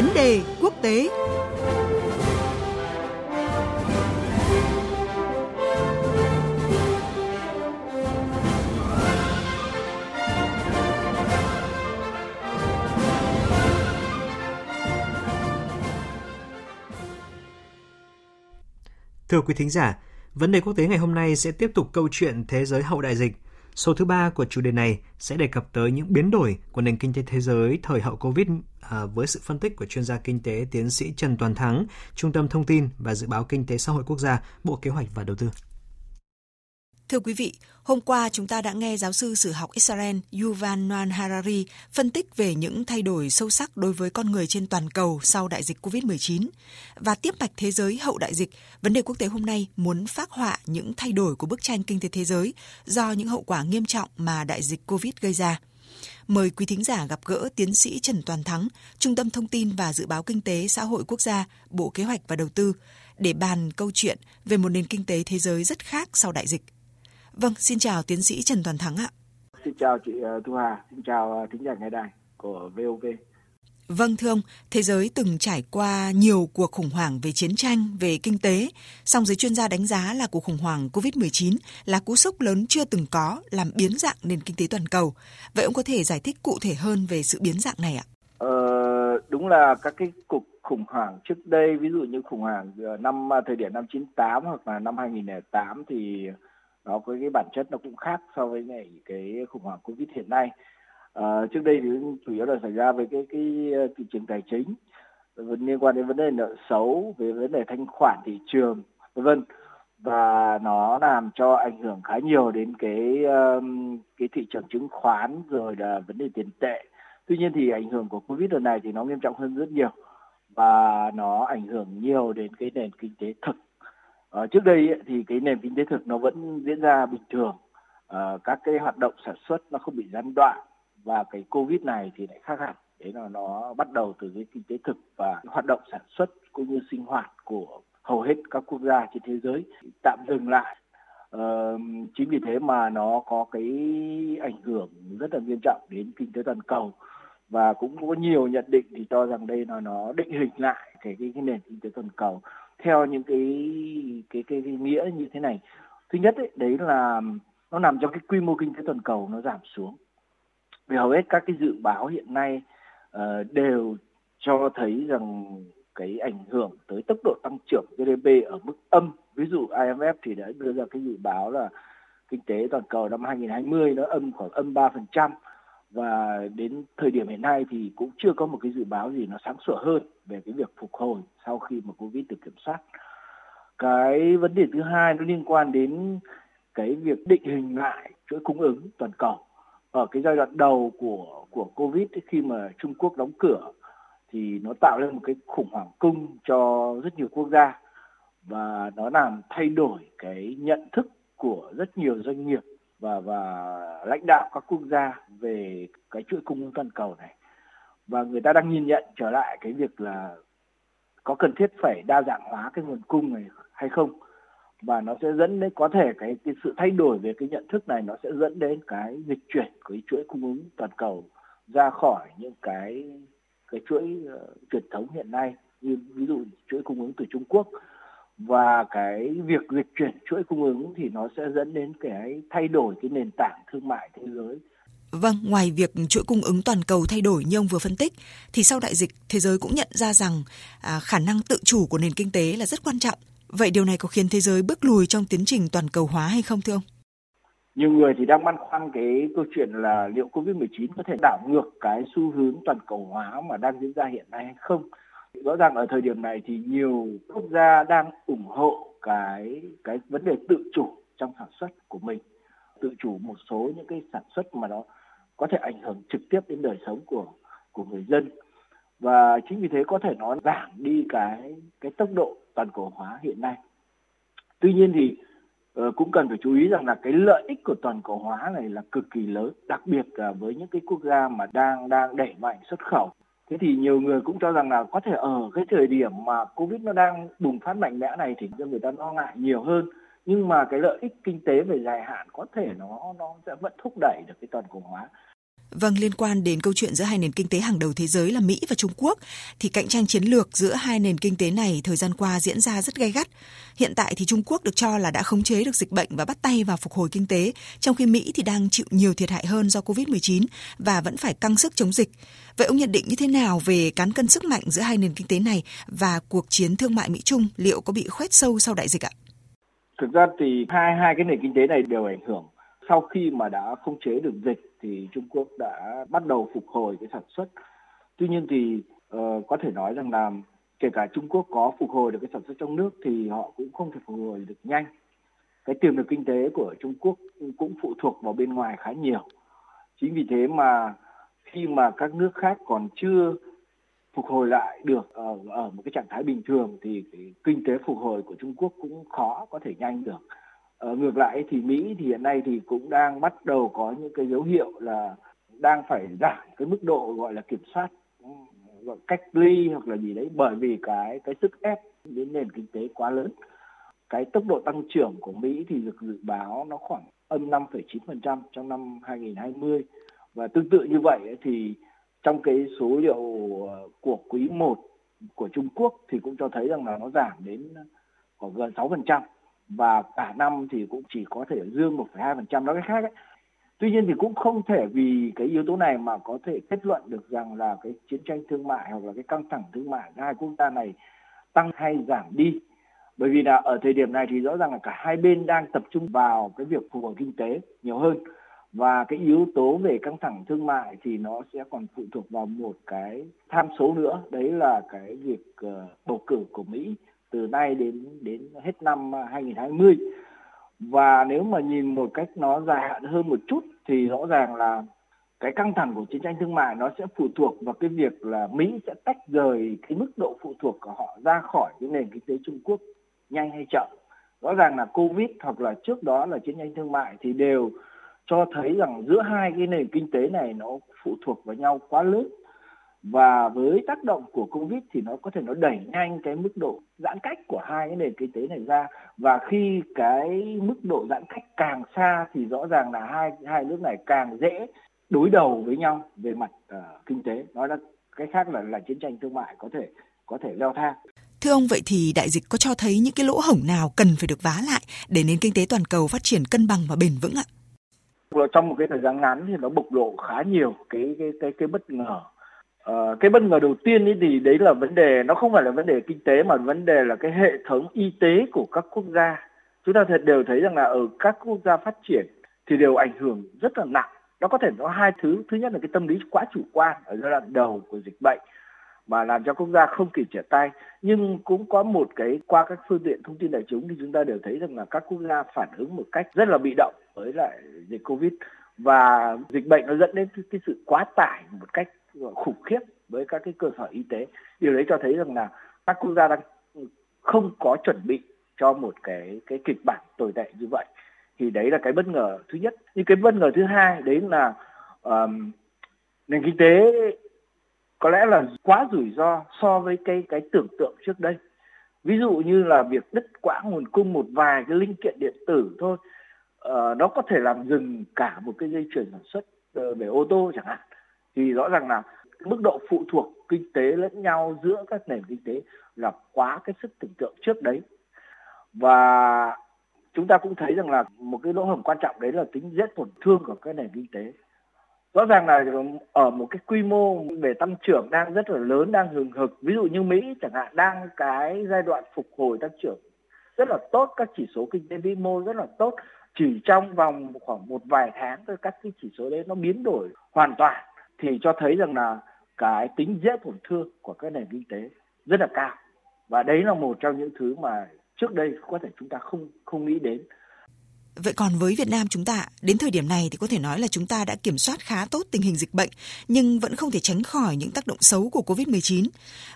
Vấn đề quốc tế Thưa quý thính giả, vấn đề quốc tế ngày hôm nay sẽ tiếp tục câu chuyện thế giới hậu đại dịch. Số thứ ba của chủ đề này sẽ đề cập tới những biến đổi của nền kinh tế thế giới thời hậu Covid à, với sự phân tích của chuyên gia kinh tế tiến sĩ Trần Toàn Thắng, Trung tâm Thông tin và Dự báo Kinh tế Xã hội Quốc gia, Bộ Kế hoạch và Đầu tư. Thưa quý vị, hôm qua chúng ta đã nghe giáo sư sử học Israel Yuval Noah Harari phân tích về những thay đổi sâu sắc đối với con người trên toàn cầu sau đại dịch COVID-19. Và tiếp mạch thế giới hậu đại dịch, vấn đề quốc tế hôm nay muốn phát họa những thay đổi của bức tranh kinh tế thế giới do những hậu quả nghiêm trọng mà đại dịch COVID gây ra. Mời quý thính giả gặp gỡ tiến sĩ Trần Toàn Thắng, Trung tâm Thông tin và Dự báo Kinh tế Xã hội Quốc gia, Bộ Kế hoạch và Đầu tư, để bàn câu chuyện về một nền kinh tế thế giới rất khác sau đại dịch. Vâng, xin chào tiến sĩ Trần Toàn Thắng ạ. Xin chào chị ờ, Thu Hà, xin chào ờ, thính giả nghe đài của VOV. Vâng thưa ông, thế giới từng trải qua nhiều cuộc khủng hoảng về chiến tranh, về kinh tế, song giới chuyên gia đánh giá là cuộc khủng hoảng COVID-19 là cú sốc lớn chưa từng có làm biến dạng nền kinh tế toàn cầu. Vậy ông có thể giải thích cụ thể hơn về sự biến dạng này ạ? Ờ, đúng là các cái cuộc khủng hoảng trước đây, ví dụ như khủng hoảng ờ, năm thời điểm năm 98 hoặc là năm 2008 thì nó có cái bản chất nó cũng khác so với này cái khủng hoảng covid hiện nay. À, trước đây thì chủ yếu là xảy ra về cái cái ờ, thị trường tài chính liên quan đến vấn đề nợ xấu về vấn đề thanh khoản thị trường vân vân. Và nó làm cho ảnh hưởng khá nhiều đến cái cái thị trường chứng khoán rồi là vấn đề tiền tệ. Tuy nhiên thì ảnh hưởng của covid lần này thì nó nghiêm trọng hơn rất nhiều và nó ảnh hưởng nhiều đến cái nền kinh tế thực À, trước đây ấy, thì cái nền kinh tế thực nó vẫn diễn ra bình thường, à, các cái hoạt động sản xuất nó không bị gián đoạn và cái covid này thì lại khác hẳn. Đấy là nó bắt đầu từ cái kinh tế thực và hoạt động sản xuất cũng như sinh hoạt của hầu hết các quốc gia trên thế giới tạm dừng lại. À, chính vì thế mà nó có cái ảnh hưởng rất là nghiêm trọng đến kinh tế toàn cầu và cũng có nhiều nhận định thì cho rằng đây là nó định hình lại cái cái, cái nền kinh tế toàn cầu theo những cái cái cái, cái nghĩa như thế này. Thứ nhất ấy, đấy là nó nằm trong cái quy mô kinh tế toàn cầu nó giảm xuống. Vì hầu hết các cái dự báo hiện nay uh, đều cho thấy rằng cái ảnh hưởng tới tốc độ tăng trưởng GDP ở mức âm. Ví dụ IMF thì đã đưa ra cái dự báo là kinh tế toàn cầu năm 2020 nó âm khoảng âm 3% và đến thời điểm hiện nay thì cũng chưa có một cái dự báo gì nó sáng sủa hơn về cái việc phục hồi sau khi mà covid được kiểm soát. Cái vấn đề thứ hai nó liên quan đến cái việc định hình lại chuỗi cung ứng toàn cầu. Ở cái giai đoạn đầu của của covid khi mà Trung Quốc đóng cửa thì nó tạo lên một cái khủng hoảng cung cho rất nhiều quốc gia và nó làm thay đổi cái nhận thức của rất nhiều doanh nghiệp và và lãnh đạo các quốc gia về cái chuỗi cung ứng toàn cầu này. Và người ta đang nhìn nhận trở lại cái việc là có cần thiết phải đa dạng hóa cái nguồn cung này hay không. Và nó sẽ dẫn đến có thể cái, cái sự thay đổi về cái nhận thức này nó sẽ dẫn đến cái dịch chuyển của cái chuỗi cung ứng toàn cầu ra khỏi những cái cái chuỗi uh, truyền thống hiện nay. Như ví dụ chuỗi cung ứng từ Trung Quốc và cái việc dịch chuyển chuỗi cung ứng thì nó sẽ dẫn đến cái thay đổi cái nền tảng thương mại thế giới Vâng, ngoài việc chuỗi cung ứng toàn cầu thay đổi như ông vừa phân tích, thì sau đại dịch, thế giới cũng nhận ra rằng à, khả năng tự chủ của nền kinh tế là rất quan trọng. Vậy điều này có khiến thế giới bước lùi trong tiến trình toàn cầu hóa hay không thưa ông? Nhiều người thì đang băn khoăn cái câu chuyện là liệu Covid-19 có thể đảo ngược cái xu hướng toàn cầu hóa mà đang diễn ra hiện nay hay không. Rõ ràng ở thời điểm này thì nhiều quốc gia đang ủng hộ cái cái vấn đề tự chủ trong sản xuất của mình, tự chủ một số những cái sản xuất mà nó có thể ảnh hưởng trực tiếp đến đời sống của của người dân và chính vì thế có thể nó giảm đi cái cái tốc độ toàn cầu hóa hiện nay. Tuy nhiên thì uh, cũng cần phải chú ý rằng là cái lợi ích của toàn cầu hóa này là cực kỳ lớn, đặc biệt là với những cái quốc gia mà đang đang đẩy mạnh xuất khẩu. Thế thì nhiều người cũng cho rằng là có thể ở cái thời điểm mà Covid nó đang bùng phát mạnh mẽ này thì cho người ta lo ngại nhiều hơn. Nhưng mà cái lợi ích kinh tế về dài hạn có thể nó nó sẽ vẫn thúc đẩy được cái toàn cầu hóa. Vâng, liên quan đến câu chuyện giữa hai nền kinh tế hàng đầu thế giới là Mỹ và Trung Quốc, thì cạnh tranh chiến lược giữa hai nền kinh tế này thời gian qua diễn ra rất gay gắt. Hiện tại thì Trung Quốc được cho là đã khống chế được dịch bệnh và bắt tay vào phục hồi kinh tế, trong khi Mỹ thì đang chịu nhiều thiệt hại hơn do Covid-19 và vẫn phải căng sức chống dịch. Vậy ông nhận định như thế nào về cán cân sức mạnh giữa hai nền kinh tế này và cuộc chiến thương mại Mỹ-Trung liệu có bị khoét sâu sau đại dịch ạ? Thực ra thì hai hai cái nền kinh tế này đều ảnh hưởng. Sau khi mà đã khống chế được dịch thì Trung Quốc đã bắt đầu phục hồi cái sản xuất. Tuy nhiên thì uh, có thể nói rằng là kể cả Trung Quốc có phục hồi được cái sản xuất trong nước thì họ cũng không thể phục hồi được nhanh. Cái tiềm lực kinh tế của Trung Quốc cũng phụ thuộc vào bên ngoài khá nhiều. Chính vì thế mà khi mà các nước khác còn chưa phục hồi lại được ở, ở một cái trạng thái bình thường thì cái kinh tế phục hồi của Trung Quốc cũng khó có thể nhanh được. Ở ngược lại thì Mỹ thì hiện nay thì cũng đang bắt đầu có những cái dấu hiệu là đang phải giảm cái mức độ gọi là kiểm soát ừ, gọi cách ly hoặc là gì đấy bởi vì cái cái sức ép đến nền kinh tế quá lớn. Cái tốc độ tăng trưởng của Mỹ thì được dự báo nó khoảng âm 5,9% trong năm 2020 và tương tự như vậy thì trong cái số liệu ờ, của quý 1 của Trung Quốc thì cũng cho thấy rằng là nó giảm đến khoảng gần 6% và cả năm thì cũng chỉ có thể dương 1,2% đó cái khác ấy. Tuy nhiên thì cũng không thể vì cái yếu tố này mà có thể kết luận được rằng là cái chiến tranh thương mại hoặc là cái căng thẳng thương mại giữa hai quốc gia này tăng hay giảm đi. Bởi vì là ở thời điểm này thì rõ ràng là cả hai bên đang tập trung vào cái việc phục hồi kinh tế nhiều hơn và cái yếu tố về căng thẳng thương mại thì nó sẽ còn phụ thuộc vào một cái tham số nữa đấy là cái việc uh, bầu cử của Mỹ từ nay đến đến hết năm 2020 và nếu mà nhìn một cách nó dài hạn hơn một chút thì rõ ràng là cái căng thẳng của chiến tranh thương mại nó sẽ phụ thuộc vào cái việc là Mỹ sẽ tách rời cái mức độ phụ thuộc của họ ra khỏi cái nền kinh tế Trung Quốc nhanh hay chậm. Rõ ràng là Covid hoặc là trước đó là chiến tranh thương mại thì đều cho thấy rằng giữa hai cái nền kinh tế này nó phụ thuộc vào nhau quá lớn và với tác động của covid thì nó có thể nó đẩy nhanh cái mức độ giãn cách của hai cái nền kinh tế này ra. Và khi cái mức độ giãn cách càng xa thì rõ ràng là hai hai nước này càng dễ đối đầu với nhau về mặt uh, kinh tế. Nói là cái khác là là chiến tranh thương mại có thể có thể leo thang. Thưa ông, vậy thì đại dịch có cho thấy những cái lỗ hổng nào cần phải được vá lại để nền kinh tế toàn cầu phát triển cân bằng và bền vững ạ? trong một cái thời gian ngắn thì nó bộc lộ khá nhiều cái cái cái cái bất ngờ Uh, cái bất ngờ đầu tiên ý thì đấy là vấn đề nó không phải là vấn đề kinh tế mà vấn đề là cái hệ thống y tế của các quốc gia. Chúng ta thật đều thấy rằng là ở các quốc gia phát triển thì đều ảnh hưởng rất là nặng. Nó có thể có hai thứ. Thứ nhất là cái tâm lý quá chủ quan ở giai đoạn đầu của dịch bệnh mà làm cho quốc gia không kịp trở tay. Nhưng cũng có một cái qua các phương tiện thông tin đại chúng thì chúng ta đều thấy rằng là các quốc gia phản ứng một cách rất là bị động với lại dịch covid. Và dịch bệnh nó dẫn đến cái sự quá tải một cách khủng khiếp với các cái cơ sở y tế. Điều đấy cho thấy rằng là các quốc gia đang không có chuẩn bị cho một cái cái kịch bản tồi tệ như vậy. Thì đấy là cái bất ngờ thứ nhất. Nhưng cái bất ngờ thứ hai đấy là um, nền kinh tế có lẽ là quá rủi ro so với cái cái tưởng tượng trước đây. Ví dụ như là việc đứt quãng nguồn cung một vài cái linh kiện điện tử thôi uh, nó có thể làm dừng cả một cái dây chuyền sản xuất ờ, về ô tô chẳng hạn thì rõ ràng là mức độ phụ thuộc kinh tế lẫn nhau giữa các nền kinh tế là quá cái sức tưởng tượng trước đấy. Và chúng ta cũng thấy rằng là một cái lỗ hổng quan trọng đấy là tính dễ tổn thương của các nền kinh tế. Rõ ràng là ở một cái quy mô về tăng trưởng đang rất là lớn, đang hừng hực. Ví dụ như mỹ chẳng hạn, đang cái giai đoạn phục hồi tăng trưởng rất là tốt, các chỉ số kinh tế vĩ mô rất là tốt. Chỉ trong vòng khoảng một vài tháng thôi các cái chỉ số đấy nó biến đổi hoàn toàn thì cho thấy rằng là cái tính dễ tổn thương của các nền kinh tế rất là cao và đấy là một trong những thứ mà trước đây có thể chúng ta không không nghĩ đến Vậy còn với Việt Nam chúng ta, đến thời điểm này thì có thể nói là chúng ta đã kiểm soát khá tốt tình hình dịch bệnh, nhưng vẫn không thể tránh khỏi những tác động xấu của COVID-19.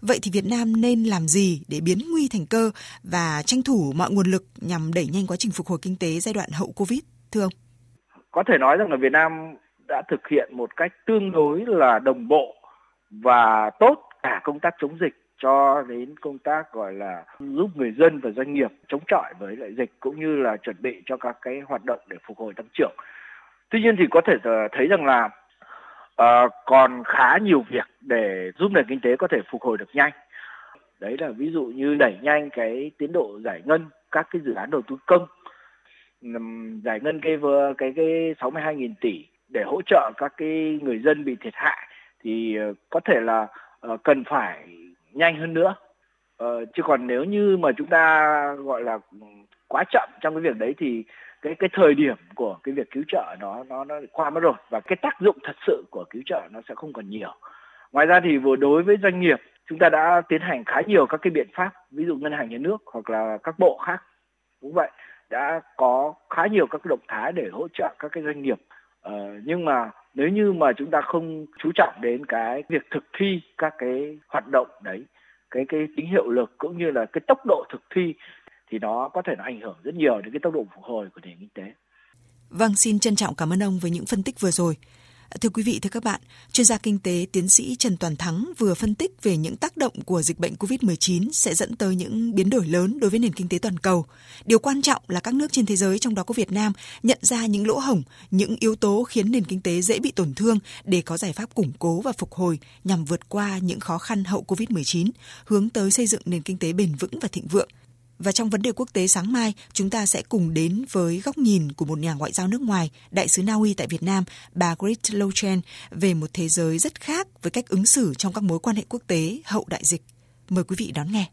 Vậy thì Việt Nam nên làm gì để biến nguy thành cơ và tranh thủ mọi nguồn lực nhằm đẩy nhanh quá trình phục hồi kinh tế giai đoạn hậu COVID, thưa ông? Có thể nói rằng là Việt Nam đã thực hiện một cách tương đối là đồng bộ và tốt cả công tác chống dịch cho đến công tác gọi là giúp người dân và doanh nghiệp chống chọi với lại dịch cũng như là chuẩn bị cho các cái hoạt động để phục hồi tăng trưởng. Tuy nhiên thì có thể thấy rằng là uh, còn khá nhiều việc để giúp nền kinh tế có thể phục hồi được nhanh. Đấy là ví dụ như đẩy nhanh cái tiến độ giải ngân các cái dự án đầu tư công, giải ngân cái cái cái 62.000 tỷ để hỗ trợ các cái người dân bị thiệt hại thì ờ, có thể là ờ, cần phải nhanh hơn nữa. Ờ, chứ còn nếu như mà chúng ta, gọi là, quá chậm trong cái việc đấy thì cái cái thời điểm của cái việc cứu trợ nó nó nó qua mất rồi và cái tác dụng thật sự của cứu trợ nó sẽ không còn nhiều. Ngoài ra thì vừa đối với doanh nghiệp, chúng ta đã tiến hành khá nhiều các cái biện pháp, ví dụ ngân hàng nhà nước hoặc là các bộ khác cũng vậy, đã có khá nhiều các động thái để hỗ trợ các cái doanh nghiệp Ờ, nhưng mà nếu như mà chúng ta không chú trọng đến cái việc thực thi các cái hoạt động đấy cái cái tính hiệu lực cũng như là cái tốc độ thực thi thì nó có thể nó ảnh hưởng rất nhiều đến cái tốc độ phục hồi của nền kinh tế. Vâng, xin trân trọng cảm ơn ông với những phân tích vừa rồi. Thưa quý vị, thưa các bạn, chuyên gia kinh tế tiến sĩ Trần Toàn Thắng vừa phân tích về những tác động của dịch bệnh COVID-19 sẽ dẫn tới những biến đổi lớn đối với nền kinh tế toàn cầu. Điều quan trọng là các nước trên thế giới, trong đó có Việt Nam, nhận ra những lỗ hổng, những yếu tố khiến nền kinh tế dễ bị tổn thương để có giải pháp củng cố và phục hồi nhằm vượt qua những khó khăn hậu COVID-19, hướng tới xây dựng nền kinh tế bền vững và thịnh vượng – và trong vấn đề quốc tế sáng mai, chúng ta sẽ cùng đến với góc nhìn của một nhà ngoại giao nước ngoài, đại sứ Na Uy tại Việt Nam, bà Grit Lochen về một thế giới rất khác với cách ứng xử trong các mối quan hệ quốc tế hậu đại dịch. Mời quý vị đón nghe.